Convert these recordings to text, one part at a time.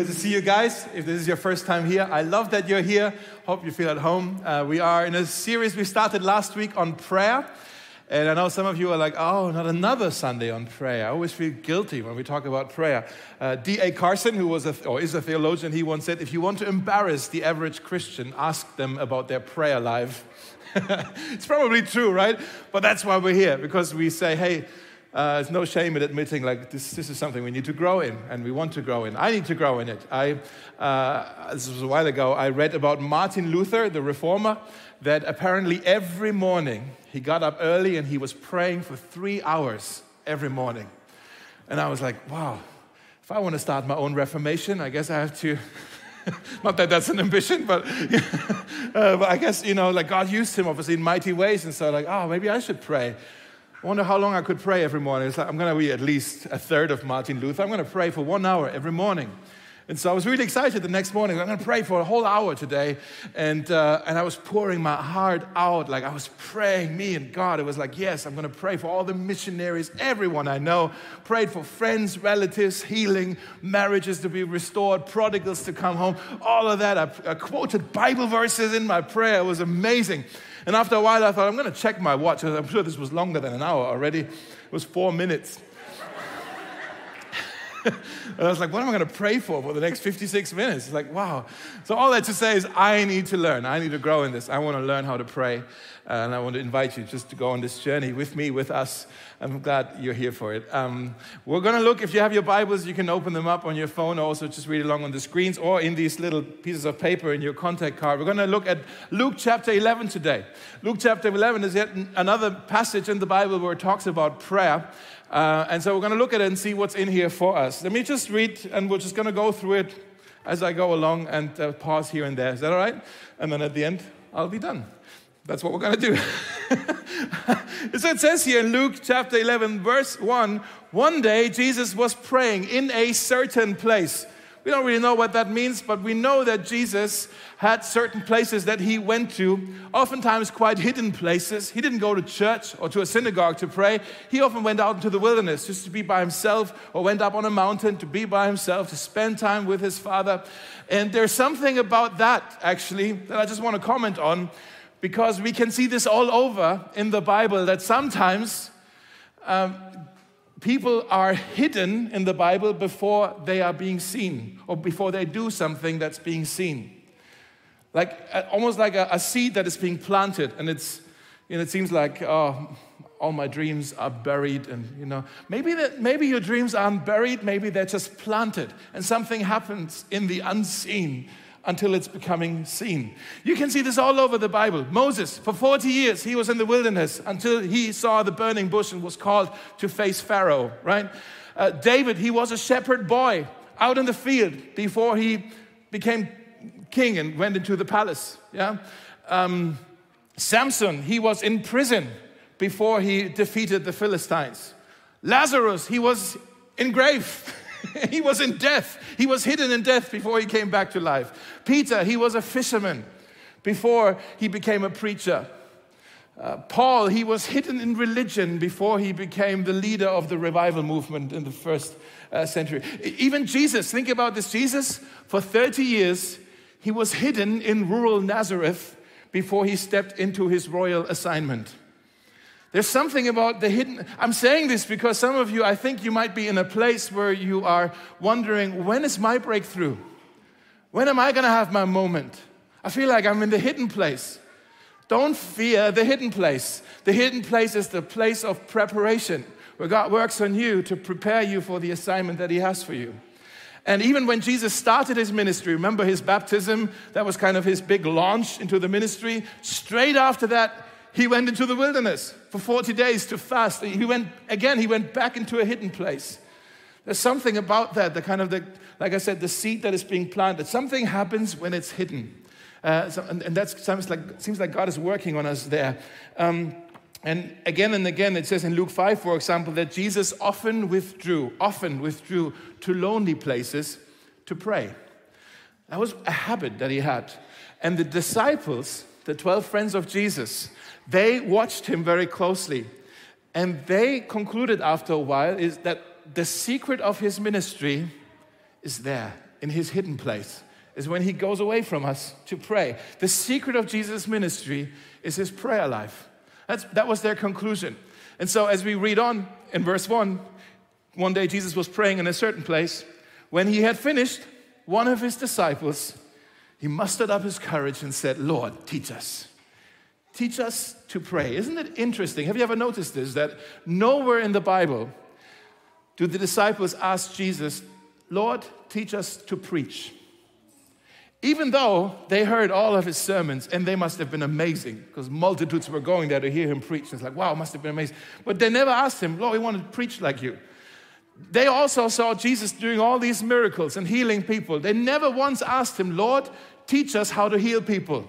Good to see you guys. If this is your first time here, I love that you're here. Hope you feel at home. Uh, we are in a series we started last week on prayer. And I know some of you are like, oh, not another Sunday on prayer. I always feel guilty when we talk about prayer. Uh, D.A. Carson, who was a, or is a theologian, he once said, if you want to embarrass the average Christian, ask them about their prayer life. it's probably true, right? But that's why we're here, because we say, hey, uh, there's no shame in admitting like this, this is something we need to grow in and we want to grow in. I need to grow in it. I, uh, this was a while ago, I read about Martin Luther, the reformer, that apparently every morning he got up early and he was praying for three hours every morning. And I was like, wow, if I want to start my own reformation, I guess I have to. Not that that's an ambition, but, uh, but I guess, you know, like God used him obviously in mighty ways. And so, like, oh, maybe I should pray. I wonder how long I could pray every morning. It's like, I'm going to be at least a third of Martin Luther. I'm going to pray for one hour every morning. And so I was really excited the next morning. I'm going to pray for a whole hour today. And, uh, and I was pouring my heart out. Like I was praying, me and God. It was like, yes, I'm going to pray for all the missionaries, everyone I know. Prayed for friends, relatives, healing, marriages to be restored, prodigals to come home. All of that. I, I quoted Bible verses in my prayer. It was amazing. And after a while, I thought, I'm going to check my watch. I'm sure this was longer than an hour already. It was four minutes. and I was like, what am I going to pray for for the next 56 minutes? It's like, wow. So, all that to say is, I need to learn. I need to grow in this. I want to learn how to pray. And I want to invite you just to go on this journey with me, with us. I'm glad you're here for it. Um, we're going to look, if you have your Bibles, you can open them up on your phone, or also just read along on the screens or in these little pieces of paper in your contact card. We're going to look at Luke chapter 11 today. Luke chapter 11 is yet another passage in the Bible where it talks about prayer. Uh, and so we're going to look at it and see what's in here for us. Let me just read, and we're just going to go through it as I go along and uh, pause here and there. Is that all right? And then at the end, I'll be done. That's what we're going to do. so it says here in Luke chapter 11, verse 1 one day Jesus was praying in a certain place. We don't really know what that means, but we know that Jesus had certain places that he went to, oftentimes quite hidden places. He didn't go to church or to a synagogue to pray. He often went out into the wilderness just to be by himself or went up on a mountain to be by himself, to spend time with his father. And there's something about that, actually, that I just want to comment on because we can see this all over in the Bible that sometimes um, people are hidden in the Bible before they are being seen or before they do something that's being seen. Like almost like a, a seed that is being planted, and it's, you know, it seems like, oh, all my dreams are buried and you know maybe that maybe your dreams aren't buried maybe they're just planted and something happens in the unseen until it's becoming seen. You can see this all over the Bible. Moses, for 40 years, he was in the wilderness until he saw the burning bush and was called to face Pharaoh, right? Uh, David, he was a shepherd boy out in the field before he became king and went into the palace, yeah? Um, Samson, he was in prison before he defeated the Philistines. Lazarus, he was in grave he was in death. He was hidden in death before he came back to life. Peter, he was a fisherman before he became a preacher. Uh, Paul, he was hidden in religion before he became the leader of the revival movement in the first uh, century. Even Jesus, think about this Jesus, for 30 years, he was hidden in rural Nazareth before he stepped into his royal assignment. There's something about the hidden. I'm saying this because some of you, I think you might be in a place where you are wondering, when is my breakthrough? When am I going to have my moment? I feel like I'm in the hidden place. Don't fear the hidden place. The hidden place is the place of preparation, where God works on you to prepare you for the assignment that He has for you. And even when Jesus started his ministry, remember his baptism? That was kind of his big launch into the ministry. Straight after that, he went into the wilderness for 40 days to fast. He went, again, he went back into a hidden place. There's something about that, the kind of the, like I said, the seed that is being planted. Something happens when it's hidden. Uh, so, and, and that seems like, seems like God is working on us there. Um, and again and again, it says in Luke 5, for example, that Jesus often withdrew, often withdrew to lonely places to pray. That was a habit that he had. And the disciples, the 12 friends of Jesus, they watched him very closely. And they concluded after a while is that the secret of his ministry is there in his hidden place, is when he goes away from us to pray. The secret of Jesus' ministry is his prayer life. That's, that was their conclusion. And so, as we read on in verse 1, one day Jesus was praying in a certain place. When he had finished, one of his disciples, he mustered up his courage and said, Lord, teach us. Teach us to pray. Isn't it interesting? Have you ever noticed this? That nowhere in the Bible do the disciples ask Jesus, Lord, teach us to preach. Even though they heard all of his sermons, and they must have been amazing, because multitudes were going there to hear him preach. It's like, wow, must have been amazing. But they never asked him, Lord, we want to preach like you. They also saw Jesus doing all these miracles and healing people. They never once asked him, Lord, teach us how to heal people.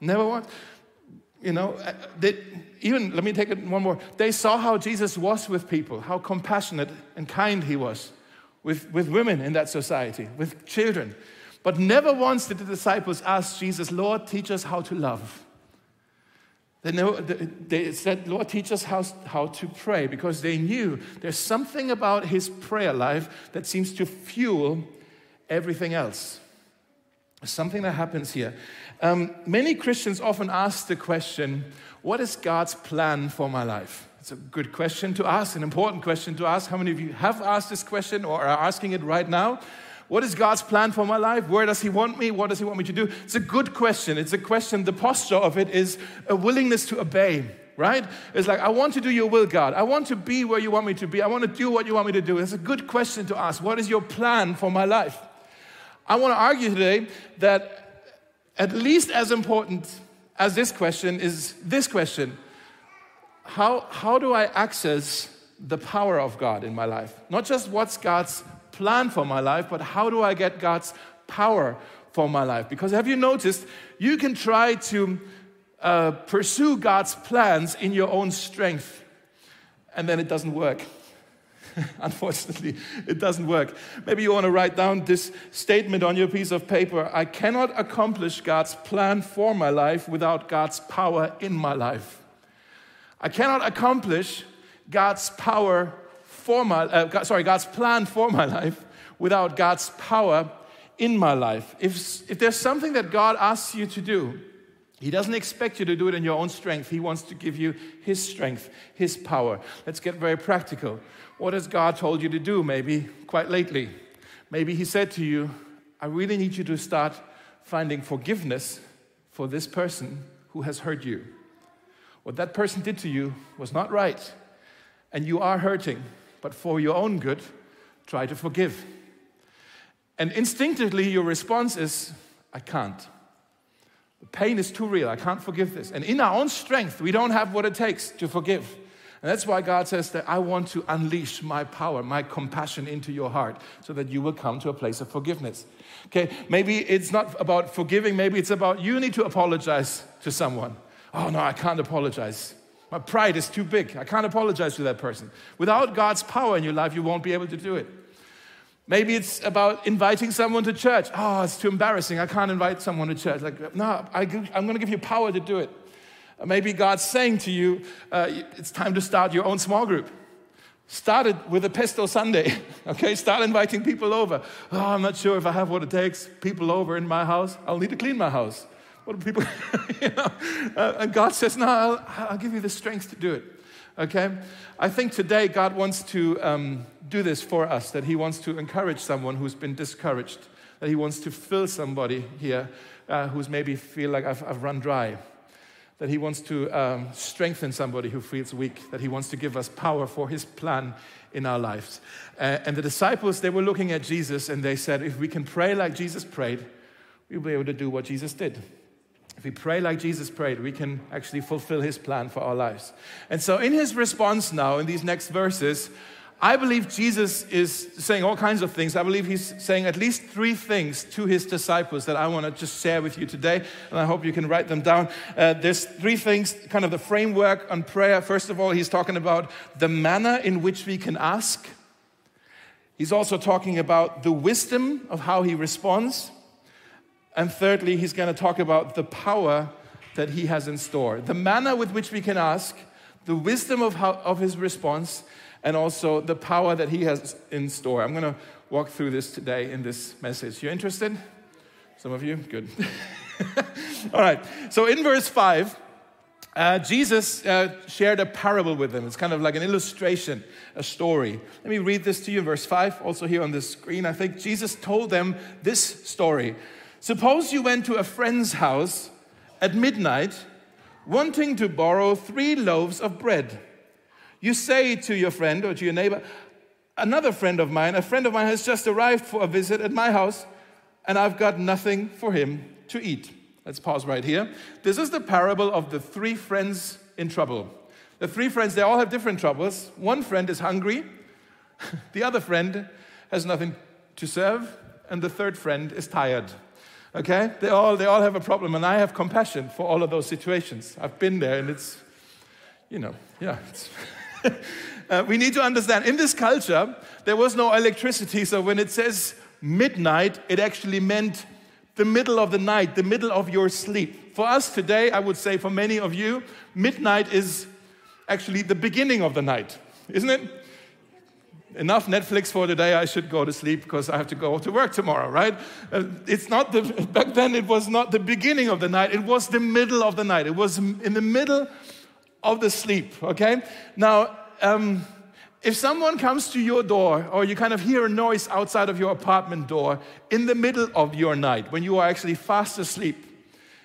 Never once. You know, uh, they, even, let me take it one more. They saw how Jesus was with people, how compassionate and kind he was with, with women in that society, with children. But never once did the disciples ask Jesus, Lord, teach us how to love. They, know, they said, Lord, teach us how, how to pray because they knew there's something about his prayer life that seems to fuel everything else. Something that happens here. Um, many Christians often ask the question, What is God's plan for my life? It's a good question to ask, an important question to ask. How many of you have asked this question or are asking it right now? What is God's plan for my life? Where does He want me? What does He want me to do? It's a good question. It's a question, the posture of it is a willingness to obey, right? It's like, I want to do your will, God. I want to be where you want me to be. I want to do what you want me to do. It's a good question to ask. What is your plan for my life? I want to argue today that at least as important as this question is this question How, how do I access the power of God in my life? Not just what's God's plan for my life, but how do I get God's power for my life? Because have you noticed, you can try to uh, pursue God's plans in your own strength, and then it doesn't work. Unfortunately, it doesn't work. Maybe you want to write down this statement on your piece of paper I cannot accomplish God's plan for my life without God's power in my life. I cannot accomplish God's power for my, uh, sorry, God's plan for my life without God's power in my life. If, if there's something that God asks you to do, He doesn't expect you to do it in your own strength. He wants to give you His strength, His power. Let's get very practical. What has God told you to do, maybe quite lately? Maybe He said to you, I really need you to start finding forgiveness for this person who has hurt you. What that person did to you was not right, and you are hurting but for your own good, try to forgive. And instinctively, your response is, I can't. The pain is too real. I can't forgive this. And in our own strength, we don't have what it takes to forgive. And that's why God says that I want to unleash my power, my compassion into your heart so that you will come to a place of forgiveness. Okay, maybe it's not about forgiving, maybe it's about you need to apologize to someone. Oh, no, I can't apologize. My pride is too big. I can't apologize to that person. Without God's power in your life, you won't be able to do it. Maybe it's about inviting someone to church. Oh, it's too embarrassing. I can't invite someone to church. Like, no, I, am going to give you power to do it. Maybe God's saying to you, uh, it's time to start your own small group. Start it with a pesto Sunday, okay? Start inviting people over. Oh, I'm not sure if I have what it takes. People over in my house. I'll need to clean my house. What do people, you know? Uh, and God says, No, I'll, I'll, give you the strength to do it. Okay? I think today God wants to um, do this for us, that He wants to encourage someone who's been discouraged, that He wants to fill somebody here uh, who's maybe feel like I've, I've, run dry, that He wants to um, strengthen somebody who feels weak, that He wants to give us power for His plan in our lives. Uh, and the disciples, they were looking at Jesus and they said, If we can pray like Jesus prayed, we'll be able to do what Jesus did. If we pray like Jesus prayed, we can actually fulfill his plan for our lives. And so, in his response now, in these next verses, I believe Jesus is saying all kinds of things. I believe he's saying at least three things to his disciples that I want to just share with you today, and I hope you can write them down. Uh, there's three things, kind of the framework on prayer. First of all, he's talking about the manner in which we can ask. He's also talking about the wisdom of how he responds. And thirdly, he's going to talk about the power that he has in store, the manner with which we can ask, the wisdom of, how, of his response, and also the power that he has in store. I'm going to walk through this today in this message. You interested? Some of you? Good. All right. So in verse 5, uh, Jesus uh, shared a parable with them. It's kind of like an illustration, a story. Let me read this to you in verse 5, also here on the screen. I think Jesus told them this story. Suppose you went to a friend's house at midnight, wanting to borrow three loaves of bread. You say to your friend or to your neighbor, Another friend of mine, a friend of mine has just arrived for a visit at my house, and I've got nothing for him to eat. Let's pause right here. This is the parable of the three friends in trouble. The three friends, they all have different troubles. One friend is hungry, the other friend has nothing to serve, and the third friend is tired. Okay? They all, they all have a problem, and I have compassion for all of those situations. I've been there, and it's, you know, yeah. uh, we need to understand in this culture, there was no electricity, so when it says midnight, it actually meant the middle of the night, the middle of your sleep. For us today, I would say for many of you, midnight is actually the beginning of the night, isn't it? Enough Netflix for today, I should go to sleep because I have to go to work tomorrow, right? Uh, it's not the, back then, it was not the beginning of the night, it was the middle of the night. It was in the middle of the sleep, okay? Now, um, if someone comes to your door or you kind of hear a noise outside of your apartment door in the middle of your night when you are actually fast asleep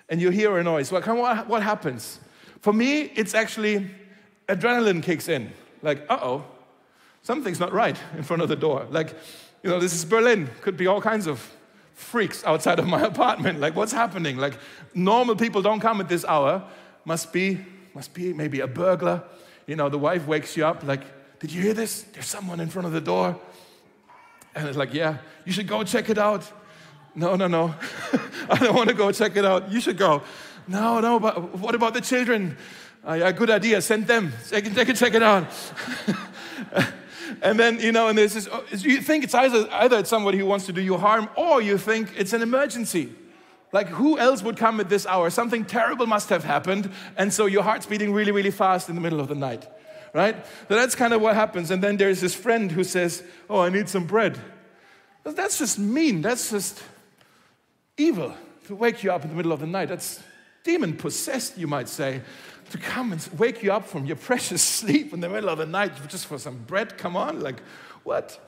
and you hear a noise, what, what happens? For me, it's actually adrenaline kicks in. Like, uh oh, something's not right in front of the door. Like, you know, this is Berlin. Could be all kinds of freaks outside of my apartment. Like, what's happening? Like, normal people don't come at this hour. Must be, must be maybe a burglar. You know, the wife wakes you up like, did you hear this? There's someone in front of the door. And it's like, Yeah, you should go check it out. No, no, no. I don't want to go check it out. You should go. No, no, but what about the children? Uh, yeah, good idea. Send them. They can, they can check it out. and then, you know, and there's this, oh, you think it's either, either it's somebody who wants to do you harm or you think it's an emergency. Like, who else would come at this hour? Something terrible must have happened. And so your heart's beating really, really fast in the middle of the night right? So that's kind of what happens. And then there's this friend who says, Oh, I need some bread. That's just mean. That's just evil to wake you up in the middle of the night. That's demon possessed, you might say, to come and wake you up from your precious sleep in the middle of the night just for some bread. Come on, like what?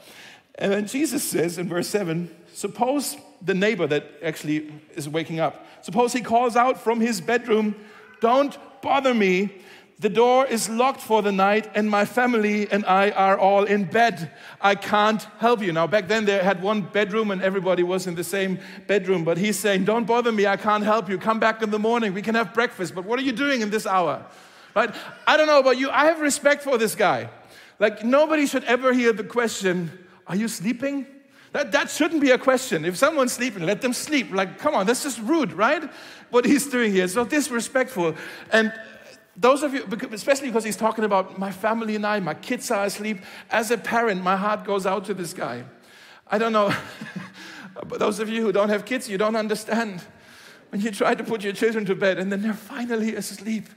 And then Jesus says in verse 7 suppose the neighbor that actually is waking up, suppose he calls out from his bedroom, Don't bother me. The door is locked for the night, and my family and I are all in bed. I can't help you. Now, back then they had one bedroom and everybody was in the same bedroom, but he's saying, Don't bother me, I can't help you. Come back in the morning, we can have breakfast. But what are you doing in this hour? Right? I don't know about you, I have respect for this guy. Like, nobody should ever hear the question, Are you sleeping? That, that shouldn't be a question. If someone's sleeping, let them sleep. Like, come on, that's just rude, right? What he's doing here is so disrespectful. And those of you, especially because he's talking about my family and I, my kids are asleep. As a parent, my heart goes out to this guy. I don't know, but those of you who don't have kids, you don't understand. When you try to put your children to bed and then they're finally asleep,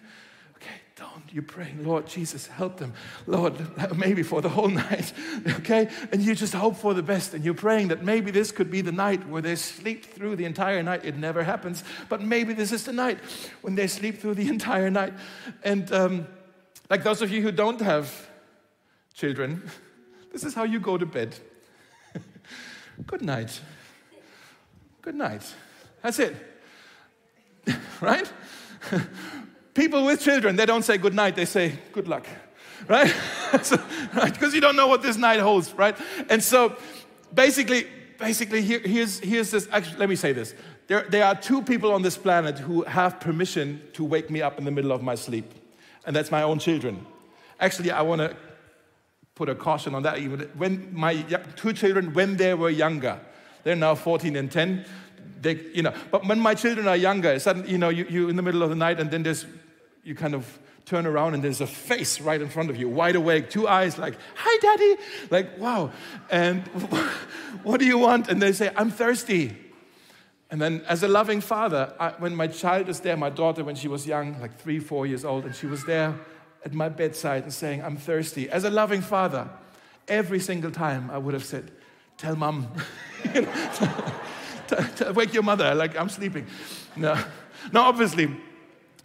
you're praying, Lord Jesus, help them. Lord, maybe for the whole night, okay? And you just hope for the best. And you're praying that maybe this could be the night where they sleep through the entire night. It never happens, but maybe this is the night when they sleep through the entire night. And um, like those of you who don't have children, this is how you go to bed. Good night. Good night. That's it. right? People with children, they don't say good night, they say good luck, right? so, right? Because you don't know what this night holds, right? And so basically, basically here, here's, here's this, actually, let me say this. There, there are two people on this planet who have permission to wake me up in the middle of my sleep, and that's my own children. Actually, I want to put a caution on that. Even when my two children, when they were younger, they're now 14 and 10. They, you know, but when my children are younger, suddenly, you know, you, you in the middle of the night, and then there's you kind of turn around and there's a face right in front of you, wide awake, two eyes like, hi, daddy. Like, wow. And what do you want? And they say, I'm thirsty. And then, as a loving father, I, when my child is there, my daughter, when she was young, like three, four years old, and she was there at my bedside and saying, I'm thirsty. As a loving father, every single time I would have said, tell mom. Wake your mother, like I'm sleeping. No, no, obviously,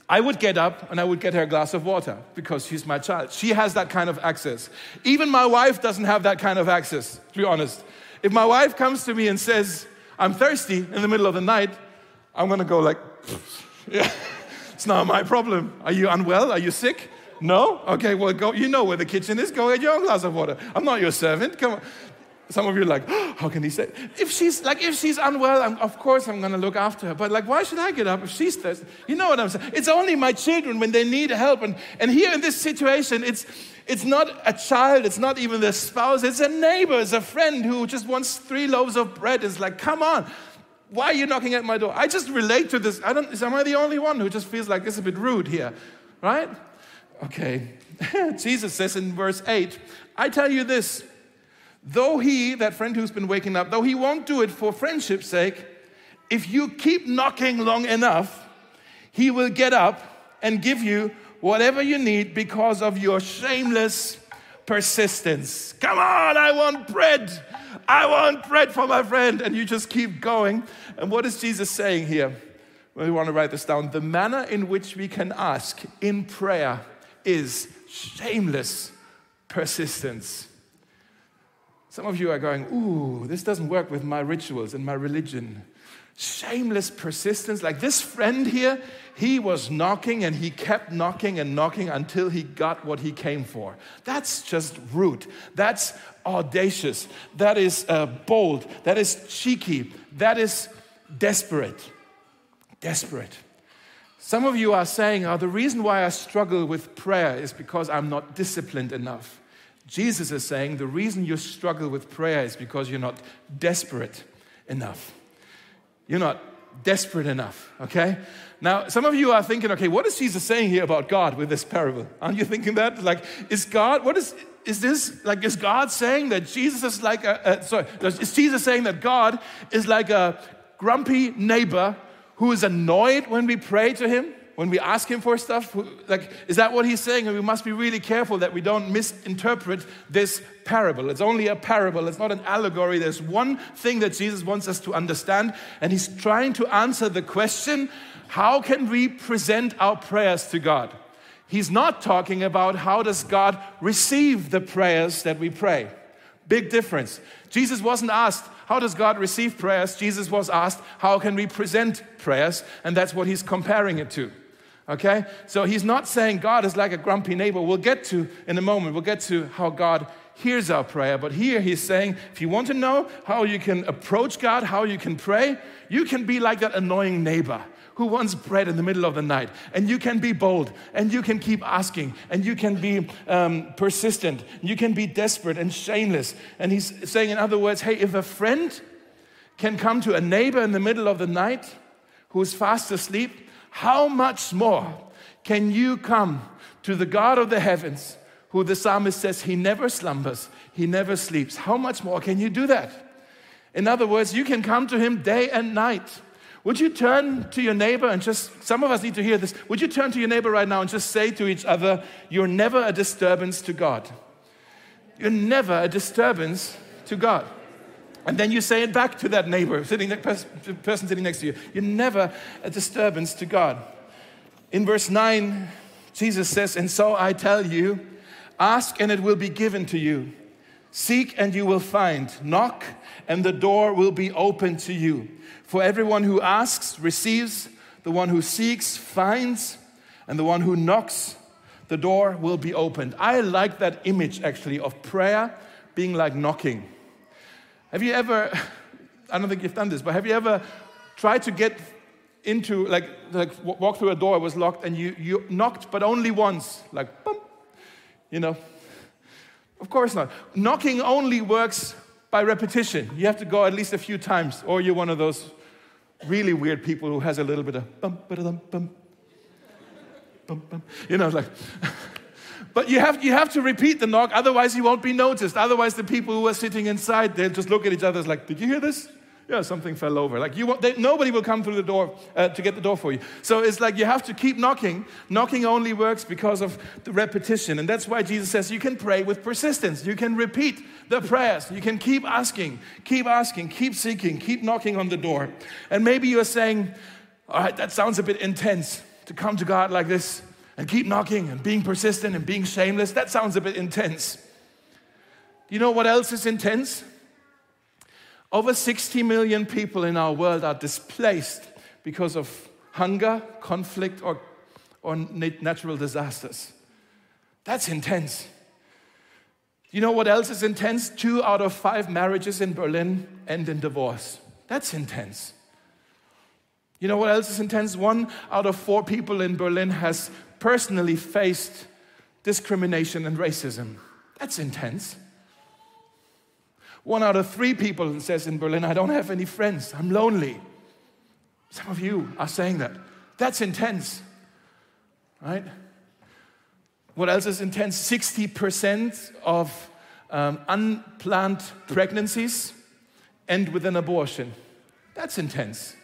I would get up and I would get her a glass of water because she's my child. She has that kind of access. Even my wife doesn't have that kind of access, to be honest. If my wife comes to me and says, I'm thirsty in the middle of the night, I'm gonna go like, yeah, it's not my problem. Are you unwell? Are you sick? No? Okay, well, go, you know where the kitchen is. Go get your own glass of water. I'm not your servant. Come on. Some of you are like, oh, how can he say? If she's like, if she's unwell, I'm, of course I'm going to look after her. But like, why should I get up if she's thirsty? You know what I'm saying? It's only my children when they need help. And, and here in this situation, it's, it's not a child, it's not even the spouse, it's a neighbor, it's a friend who just wants three loaves of bread. It's like, come on, why are you knocking at my door? I just relate to this. I don't, am I the only one who just feels like it's a bit rude here? Right? Okay. Jesus says in verse 8, I tell you this Though he, that friend who's been waking up, though he won't do it for friendship's sake, if you keep knocking long enough, he will get up and give you whatever you need because of your shameless persistence. Come on, I want bread. I want bread for my friend. And you just keep going. And what is Jesus saying here? We want to write this down. The manner in which we can ask in prayer is shameless persistence. Some of you are going, Ooh, this doesn't work with my rituals and my religion. Shameless persistence. Like this friend here, he was knocking and he kept knocking and knocking until he got what he came for. That's just rude. That's audacious. That is uh, bold. That is cheeky. That is desperate. Desperate. Some of you are saying, oh, the reason why I struggle with prayer is because I'm not disciplined enough. Jesus is saying the reason you struggle with prayer is because you're not desperate enough. You're not desperate enough, okay? Now, some of you are thinking, okay, what is Jesus saying here about God with this parable? Aren't you thinking that? Like, is God, what is, is this, like, is God saying that Jesus is like a, a sorry, is Jesus saying that God is like a grumpy neighbor who is annoyed when we pray to him? When we ask him for stuff? Like, is that what he's saying? And we must be really careful that we don't misinterpret this parable. It's only a parable, it's not an allegory. There's one thing that Jesus wants us to understand, and he's trying to answer the question how can we present our prayers to God? He's not talking about how does God receive the prayers that we pray. Big difference. Jesus wasn't asked, how does God receive prayers? Jesus was asked, how can we present prayers? And that's what he's comparing it to. Okay? So he's not saying God is like a grumpy neighbor. We'll get to in a moment, we'll get to how God hears our prayer. But here he's saying if you want to know how you can approach God, how you can pray, you can be like that annoying neighbor who wants bread in the middle of the night. And you can be bold and you can keep asking and you can be um, persistent. You can be desperate and shameless. And he's saying, in other words, hey, if a friend can come to a neighbor in the middle of the night who's fast asleep, how much more can you come to the God of the heavens, who the psalmist says he never slumbers, he never sleeps? How much more can you do that? In other words, you can come to him day and night. Would you turn to your neighbor and just, some of us need to hear this. Would you turn to your neighbor right now and just say to each other, You're never a disturbance to God? You're never a disturbance to God. And then you say it back to that neighbor, sitting, person sitting next to you. You're never a disturbance to God. In verse 9, Jesus says, And so I tell you, ask and it will be given to you. Seek and you will find. Knock and the door will be open to you. For everyone who asks receives, the one who seeks finds, and the one who knocks, the door will be opened. I like that image actually of prayer being like knocking. Have you ever, I don't think you've done this, but have you ever tried to get into, like, like walk through a door, was locked, and you, you knocked, but only once, like, boom, you know? Of course not. Knocking only works by repetition. You have to go at least a few times, or you're one of those really weird people who has a little bit of bum, bum, bum, bum. You know, like, But you have, you have to repeat the knock, otherwise, you won't be noticed. Otherwise, the people who are sitting inside, they'll just look at each other like, Did you hear this? yeah, something fell over. Like you, they, nobody will come through the door uh, to get the door for you. So it's like you have to keep knocking. Knocking only works because of the repetition, and that's why Jesus says you can pray with persistence. You can repeat the prayers. You can keep asking, keep asking, keep seeking, keep knocking on the door. And maybe you're saying, "All right, that sounds a bit intense to come to God like this and keep knocking and being persistent and being shameless. That sounds a bit intense." Do you know what else is intense? Over 60 million people in our world are displaced because of hunger, conflict, or, or natural disasters. That's intense. You know what else is intense? Two out of five marriages in Berlin end in divorce. That's intense. You know what else is intense? One out of four people in Berlin has personally faced discrimination and racism. That's intense. One out of three people says in Berlin, I don't have any friends, I'm lonely. Some of you are saying that. That's intense, right? What else is intense? 60% of um, unplanned pregnancies end with an abortion. That's intense.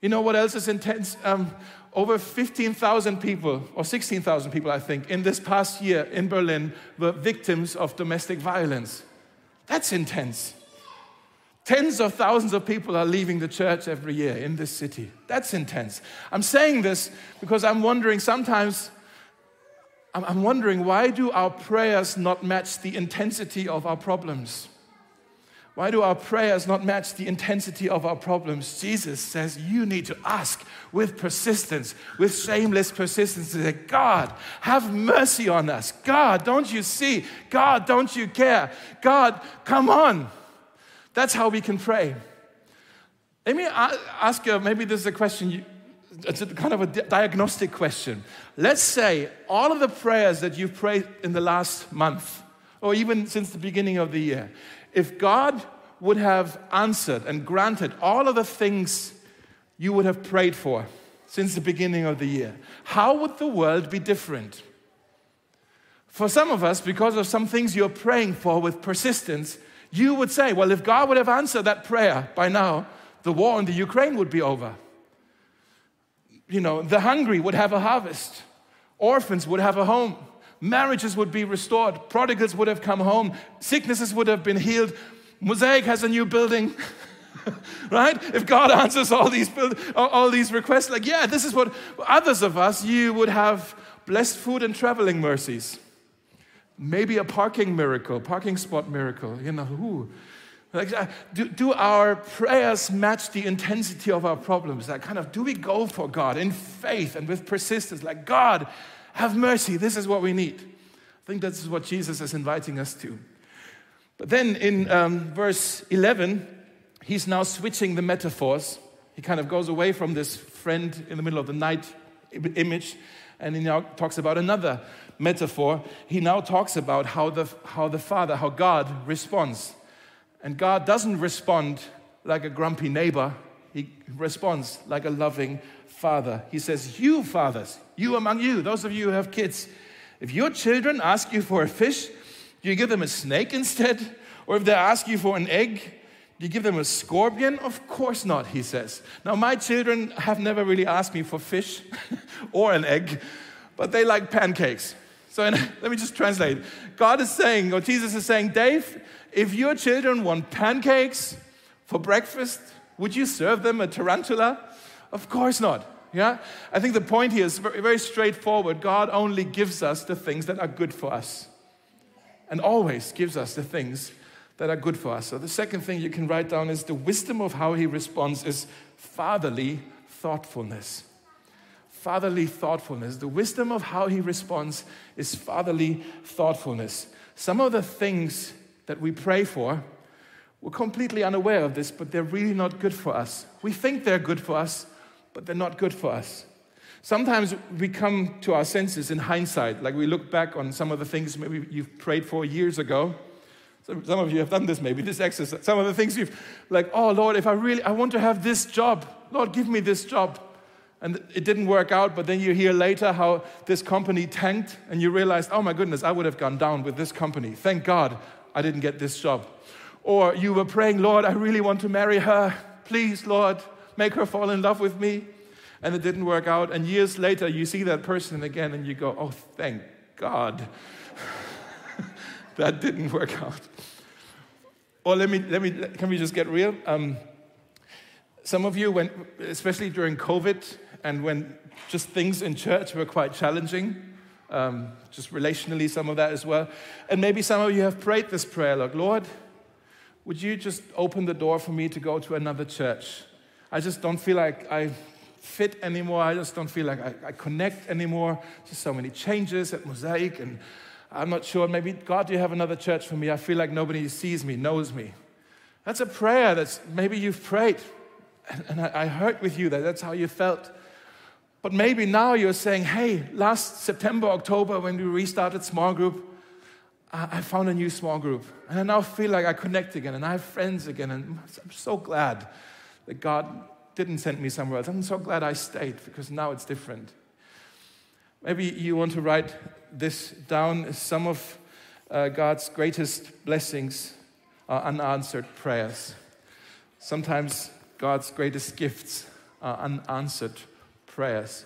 You know what else is intense? Um, over 15,000 people, or 16,000 people, I think, in this past year in Berlin were victims of domestic violence. That's intense. Tens of thousands of people are leaving the church every year in this city. That's intense. I'm saying this because I'm wondering sometimes, I'm wondering why do our prayers not match the intensity of our problems? Why do our prayers not match the intensity of our problems? Jesus says you need to ask with persistence, with shameless persistence. To say, God, have mercy on us. God, don't you see? God, don't you care? God, come on. That's how we can pray. Let me ask you maybe this is a question, it's a kind of a diagnostic question. Let's say all of the prayers that you've prayed in the last month, or even since the beginning of the year, if God would have answered and granted all of the things you would have prayed for since the beginning of the year, how would the world be different? For some of us, because of some things you're praying for with persistence, you would say, well, if God would have answered that prayer by now, the war in the Ukraine would be over. You know, the hungry would have a harvest, orphans would have a home, marriages would be restored, prodigals would have come home, sicknesses would have been healed, Mosaic has a new building. right? If God answers all these, all these requests, like, yeah, this is what others of us, you would have blessed food and traveling mercies. Maybe a parking miracle, parking spot miracle, you know, who? Like, uh, do, do our prayers match the intensity of our problems? Like, kind of, do we go for God in faith and with persistence? Like, God, have mercy. This is what we need. I think this is what Jesus is inviting us to. But then in um, verse 11, he's now switching the metaphors. He kind of goes away from this friend in the middle of the night image, and he now talks about another metaphor. He now talks about how the, how the Father, how God responds. And God doesn't respond like a grumpy neighbor, He responds like a loving Father. He says, You fathers, you among you, those of you who have kids, if your children ask you for a fish, do you give them a snake instead? Or if they ask you for an egg, do you give them a scorpion? Of course not, he says. Now, my children have never really asked me for fish or an egg, but they like pancakes. So let me just translate. God is saying, or Jesus is saying, Dave, if your children want pancakes for breakfast, would you serve them a tarantula? Of course not. Yeah? I think the point here is very, very straightforward. God only gives us the things that are good for us and always gives us the things that are good for us. So the second thing you can write down is the wisdom of how he responds is fatherly thoughtfulness. Fatherly thoughtfulness. The wisdom of how he responds is fatherly thoughtfulness. Some of the things that we pray for, we're completely unaware of this, but they're really not good for us. We think they're good for us, but they're not good for us. Sometimes we come to our senses in hindsight, like we look back on some of the things maybe you've prayed for years ago. Some of you have done this, maybe this exercise. Some of the things you've, like, oh Lord, if I really, I want to have this job. Lord, give me this job. And it didn't work out, but then you hear later how this company tanked, and you realize, oh my goodness, I would have gone down with this company. Thank God I didn't get this job. Or you were praying, Lord, I really want to marry her. Please, Lord, make her fall in love with me. And it didn't work out. And years later, you see that person again and you go, oh, thank God. that didn't work out. Or let me, let me, can we just get real? Um, some of you, when, especially during COVID and when just things in church were quite challenging, um, just relationally, some of that as well. And maybe some of you have prayed this prayer like, Lord, would you just open the door for me to go to another church? I just don't feel like I fit anymore. I just don't feel like I, I connect anymore. Just so many changes at Mosaic, and I'm not sure. Maybe, God, do you have another church for me? I feel like nobody sees me, knows me. That's a prayer that's maybe you've prayed. And, and I, I heard with you that that's how you felt. But maybe now you're saying, hey, last September, October, when we restarted small group, I found a new small group. And I now feel like I connect again and I have friends again. And I'm so glad that God didn't send me somewhere else. I'm so glad I stayed because now it's different. Maybe you want to write this down. Some of uh, God's greatest blessings are unanswered prayers. Sometimes God's greatest gifts are unanswered prayers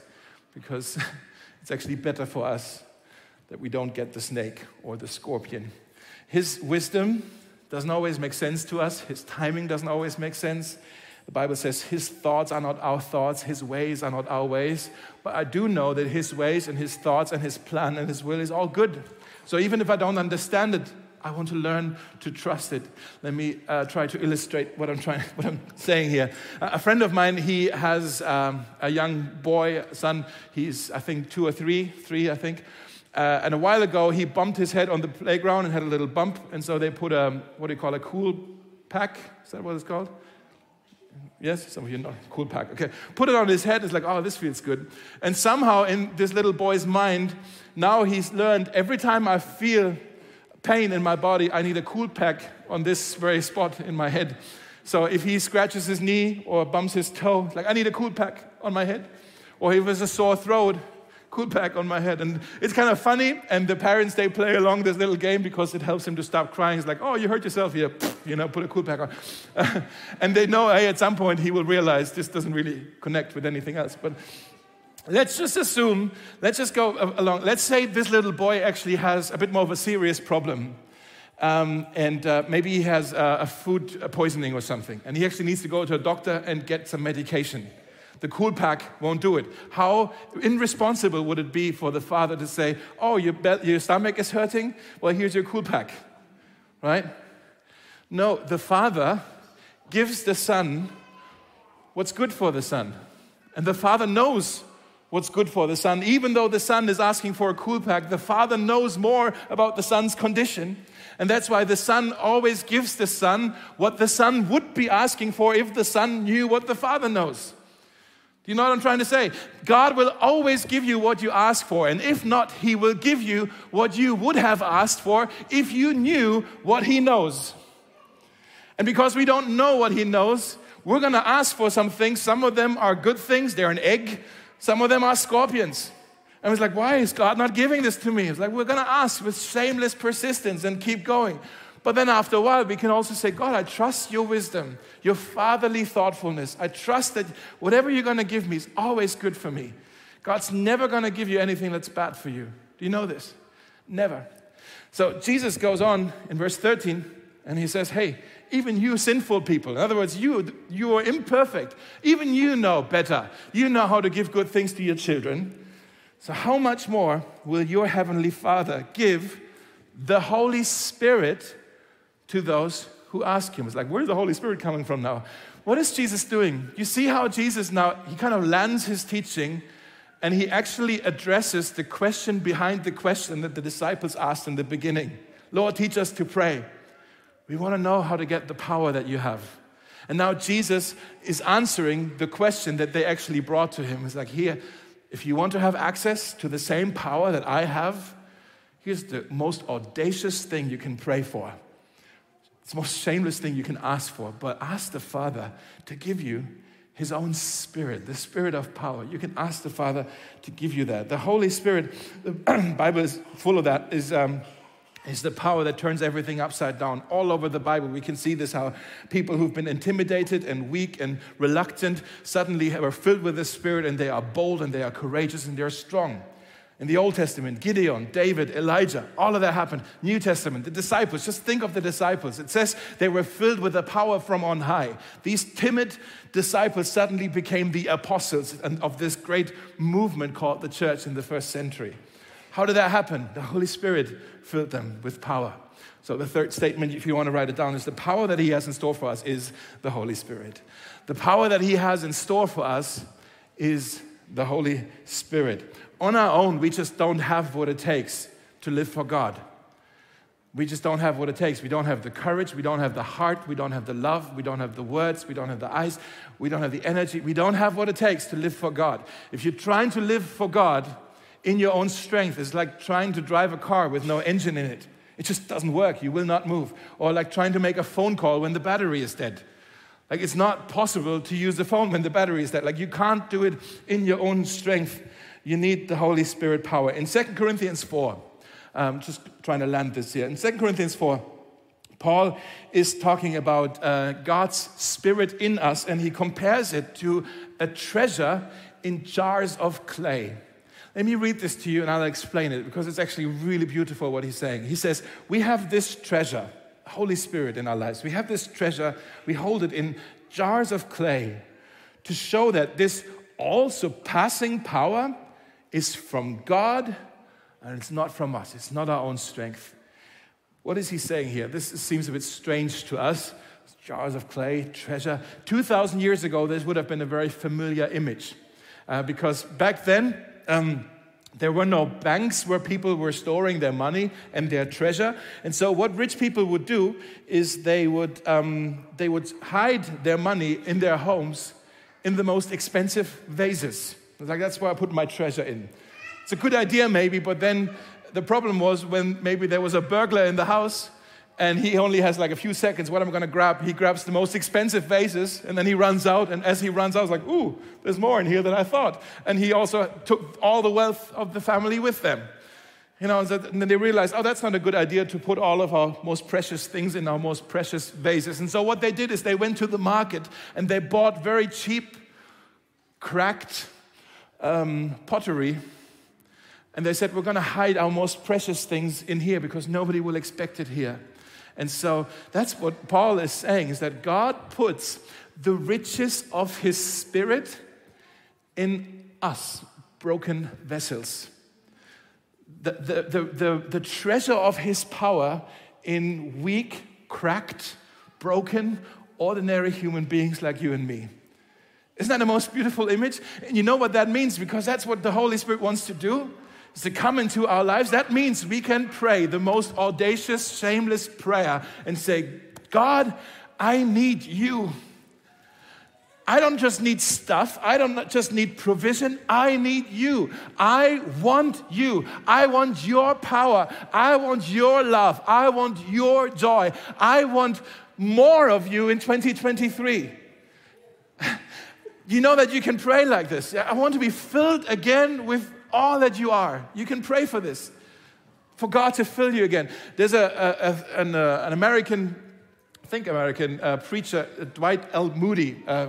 because it's actually better for us that we don't get the snake or the scorpion. His wisdom doesn't always make sense to us, his timing doesn't always make sense. The Bible says his thoughts are not our thoughts, his ways are not our ways. But I do know that his ways and his thoughts and his plan and his will is all good. So even if I don't understand it, I want to learn to trust it. Let me uh, try to illustrate what I'm trying, what I'm saying here. A friend of mine, he has um, a young boy, son. He's I think two or three, three I think. Uh, and a while ago, he bumped his head on the playground and had a little bump. And so they put a, what do you call a cool pack? Is that what it's called? Yes, some of you know. Cool pack. Okay. Put it on his head. It's like, oh, this feels good. And somehow in this little boy's mind, now he's learned every time I feel pain in my body, I need a cool pack on this very spot in my head. So if he scratches his knee or bumps his toe, like, I need a cool pack on my head. Or if there's a sore throat, cool pack on my head. And it's kind of funny. And the parents, they play along this little game because it helps him to stop crying. It's like, oh, you hurt yourself here. You know, put a cool pack on. And they know, hey, at some point he will realize this doesn't really connect with anything else. But let's just assume, let's just go along. Let's say this little boy actually has a bit more of a serious problem. Um, and uh, maybe he has uh, a food poisoning or something. And he actually needs to go to a doctor and get some medication the cool pack won't do it. How irresponsible would it be for the father to say, Oh, your, be- your stomach is hurting? Well, here's your cool pack, right? No, the father gives the son what's good for the son. And the father knows what's good for the son. Even though the son is asking for a cool pack, the father knows more about the son's condition. And that's why the son always gives the son what the son would be asking for if the son knew what the father knows. Do you know what I'm trying to say? God will always give you what you ask for. And if not, He will give you what you would have asked for if you knew what He knows. And because we don't know what He knows, we're going to ask for some things. Some of them are good things, they're an egg. Some of them are scorpions. And it's like, why is God not giving this to me? It's like, we're going to ask with shameless persistence and keep going. But then after a while, we can also say, God, I trust your wisdom, your fatherly thoughtfulness. I trust that whatever you're going to give me is always good for me. God's never going to give you anything that's bad for you. Do you know this? Never. So Jesus goes on in verse 13 and he says, Hey, even you sinful people, in other words, you, you are imperfect. Even you know better. You know how to give good things to your children. So, how much more will your heavenly Father give the Holy Spirit to those who ask him. It's like, where's the Holy Spirit coming from now? What is Jesus doing? You see how Jesus now, he kind of lands his teaching and he actually addresses the question behind the question that the disciples asked in the beginning Lord, teach us to pray. We want to know how to get the power that you have. And now Jesus is answering the question that they actually brought to him. It's like, here, if you want to have access to the same power that I have, here's the most audacious thing you can pray for. It's the most shameless thing you can ask for, but ask the Father to give you his own spirit, the spirit of power. You can ask the Father to give you that. The Holy Spirit, the Bible is full of that, is um, It's the power that turns everything upside down. All over the Bible, we can see this how people who've been intimidated and weak and reluctant suddenly are filled with the Spirit and they are bold and they are courageous and they're strong. In the Old Testament, Gideon, David, Elijah, all of that happened. New Testament, the disciples, just think of the disciples. It says they were filled with the power from on high. These timid disciples suddenly became the apostles of this great movement called the church in the first century. How did that happen? The Holy Spirit filled them with power. So, the third statement, if you want to write it down, is the power that He has in store for us is the Holy Spirit. The power that He has in store for us is the Holy Spirit. On our own, we just don't have what it takes to live for God. We just don't have what it takes. We don't have the courage, we don't have the heart, we don't have the love, we don't have the words, we don't have the eyes, we don't have the energy. We don't have what it takes to live for God. If you're trying to live for God, in your own strength. It's like trying to drive a car with no engine in it. It just doesn't work. You will not move. Or like trying to make a phone call when the battery is dead. Like it's not possible to use the phone when the battery is dead. Like you can't do it in your own strength. You need the Holy Spirit power. In 2 Corinthians 4, um, just trying to land this here. In 2 Corinthians 4, Paul is talking about uh, God's Spirit in us, and he compares it to a treasure in jars of clay. Let me read this to you and I'll explain it because it's actually really beautiful what he's saying. He says, We have this treasure, Holy Spirit, in our lives. We have this treasure, we hold it in jars of clay to show that this all surpassing power is from God and it's not from us, it's not our own strength. What is he saying here? This seems a bit strange to us. Jars of clay, treasure. 2,000 years ago, this would have been a very familiar image uh, because back then, um, there were no banks where people were storing their money and their treasure. And so, what rich people would do is they would, um, they would hide their money in their homes in the most expensive vases. Like, that's where I put my treasure in. It's a good idea, maybe, but then the problem was when maybe there was a burglar in the house and he only has like a few seconds. What I'm to grab? He grabs the most expensive vases and then he runs out. And as he runs out, I was like, ooh, there's more in here than I thought. And he also took all the wealth of the family with them. You know, and then they realized, oh, that's not a good idea to put all of our most precious things in our most precious vases. And so what they did is they went to the market and they bought very cheap, cracked um, pottery. And they said, we're going to hide our most precious things in here because nobody will expect it here. And so that's what Paul is saying is that God puts the riches of his spirit in us, broken vessels. The, the, the, the, the treasure of his power in weak, cracked, broken, ordinary human beings like you and me. Isn't that the most beautiful image? And you know what that means because that's what the Holy Spirit wants to do to come into our lives, that means we can pray the most audacious, shameless prayer and say, God, I need you. I don't just need stuff. I don't just need provision. I need you. I want you. I want your power. I want your love. I want your joy. I want more of you in 2023. You know that you can pray like this. I want to be filled again with all that you are. You can pray for this, for God to fill you again. There's a, a, a an, uh, an, American, I think American uh, preacher, Dwight L. Moody. Uh,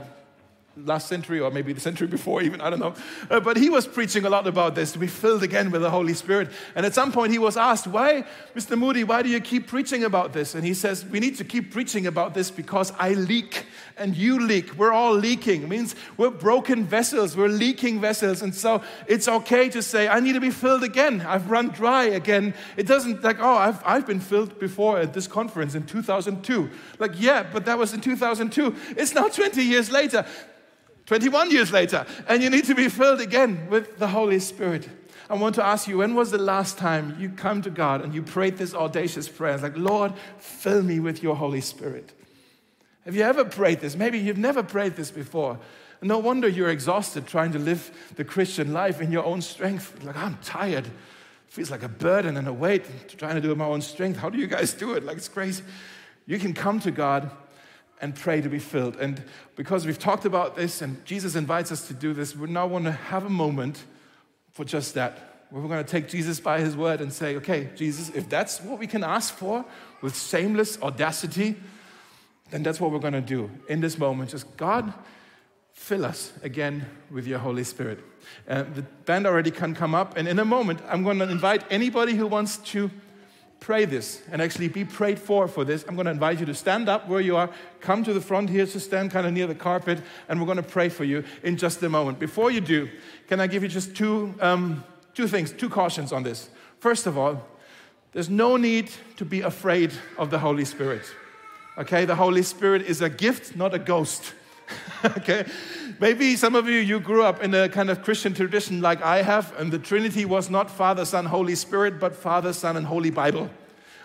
last century or maybe the century before even i don't know uh, but he was preaching a lot about this to be filled again with the holy spirit and at some point he was asked why mr moody why do you keep preaching about this and he says we need to keep preaching about this because i leak and you leak. We're all leaking. It means we're broken vessels. We're leaking vessels. And so it's okay to say i need to be filled again. I've run dry again. It doesn't like oh i've, I've been filled before at this conference in 2002 like yeah but that was in 2002 it's now 20 years later 21 years later, and you need to be filled again with the Holy Spirit. I want to ask you, when was the last time you come to God and you prayed this audacious prayer? It's like, Lord, fill me with your Holy Spirit. Have you ever prayed this? Maybe you've never prayed this before. No wonder you're exhausted trying to live the Christian life in your own strength. Like, I'm tired. It feels like a burden and a weight trying to do it my own strength. How do you guys do it? Like, it's crazy. You can come to God and pray to be filled. And because we've talked about this and Jesus invites us to do this, we now want to have a moment for just that. We're going to take Jesus by his word and say, okay, Jesus, if that's what we can ask for with shameless audacity, then that's what we're going to do in this moment. Just God, fill us again with your Holy Spirit. Uh, the band already can come up, and in a moment, I'm going to invite anybody who wants to pray this and actually be prayed for for this. I'm going to invite you to stand up where you are, come to the front here to stand kind of near the carpet, and we're going to pray for you in just a moment. Before you do, can I give you just two, um, two things, two cautions on this? First of all, there's no need to be afraid of the Holy Spirit. Okay, the Holy Spirit is a gift, not a ghost. okay? Maybe some of you, you grew up in a kind of Christian tradition like I have, and the Trinity was not Father, Son, Holy Spirit, but Father, Son, and Holy Bible.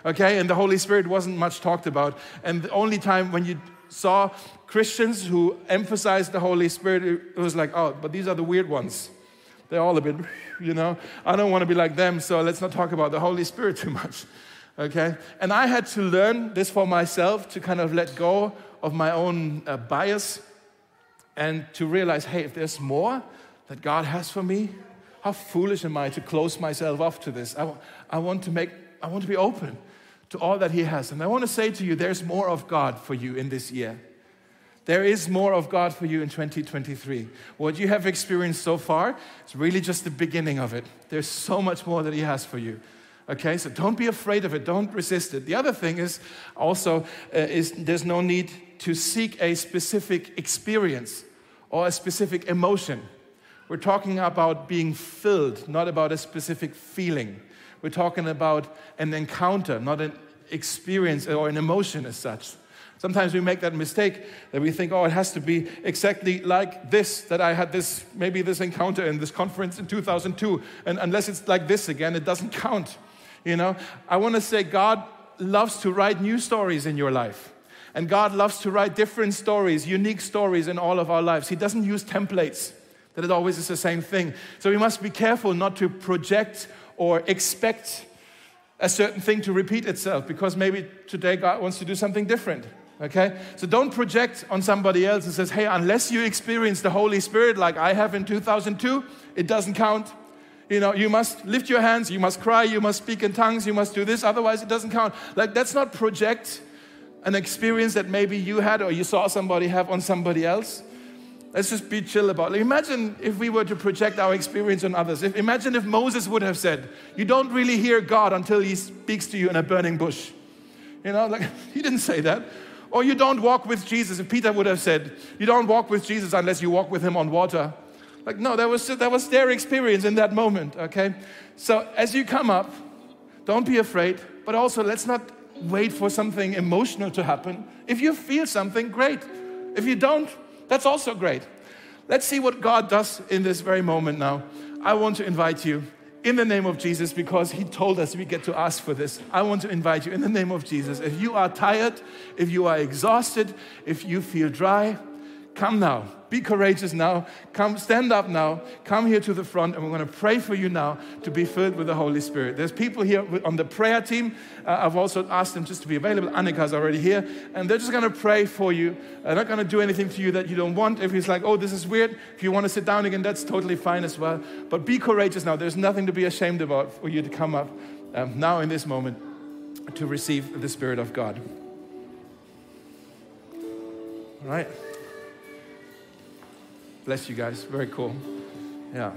Okay? And the Holy Spirit wasn't much talked about. And the only time when you saw Christians who emphasized the Holy Spirit, it was like, oh, but these are the weird ones. They're all a bit, you know, I don't want to be like them, so let's not talk about the Holy Spirit too much. Okay? And I had to learn this for myself to kind of let go of my own uh, bias and to realize hey, if there's more that God has for me, how foolish am I to close myself off to this? I, I, want to make, I want to be open to all that He has. And I want to say to you, there's more of God for you in this year. There is more of God for you in 2023. What you have experienced so far is really just the beginning of it. There's so much more that He has for you. Okay, so don't be afraid of it. Don't resist it. The other thing is also uh, is there's no need to seek a specific experience or a specific emotion. We're talking about being filled, not about a specific feeling. We're talking about an encounter, not an experience or an emotion as such. Sometimes we make that mistake that we think, oh, it has to be exactly like this, that I had this, maybe this encounter in this conference in 2002. And unless it's like this again, it doesn't count. You know, I want to say God loves to write new stories in your life. And God loves to write different stories, unique stories in all of our lives. He doesn't use templates, that it always is the same thing. So we must be careful not to project or expect a certain thing to repeat itself because maybe today God wants to do something different. Okay? So don't project on somebody else and says, hey, unless you experience the Holy Spirit like I have in 2002, it doesn't count. You know, you must lift your hands, you must cry, you must speak in tongues, you must do this, otherwise it doesn't count. Like, that's not project an experience that maybe you had or you saw somebody have on somebody else. Let's just be chill about it. Imagine if we were to project our experience on others. If, imagine if Moses would have said, You don't really hear God until he speaks to you in a burning bush. You know, like he didn't say that. Or you don't walk with Jesus. If Peter would have said, You don't walk with Jesus unless you walk with him on water. Like, no, that was, that was their experience in that moment, okay? So as you come up, don't be afraid, but also let's not wait for something emotional to happen. If you feel something, great. If you don't, that's also great. Let's see what God does in this very moment now. I want to invite you in the name of Jesus because He told us we get to ask for this. I want to invite you in the name of Jesus. If you are tired, if you are exhausted, if you feel dry, come now. Be courageous now. Come, stand up now. Come here to the front, and we're going to pray for you now to be filled with the Holy Spirit. There's people here on the prayer team. Uh, I've also asked them just to be available. Annika's already here, and they're just going to pray for you. They're not going to do anything to you that you don't want. If he's like, oh, this is weird, if you want to sit down again, that's totally fine as well. But be courageous now. There's nothing to be ashamed about for you to come up um, now in this moment to receive the Spirit of God. All right. Bless you guys. Very cool. Yeah.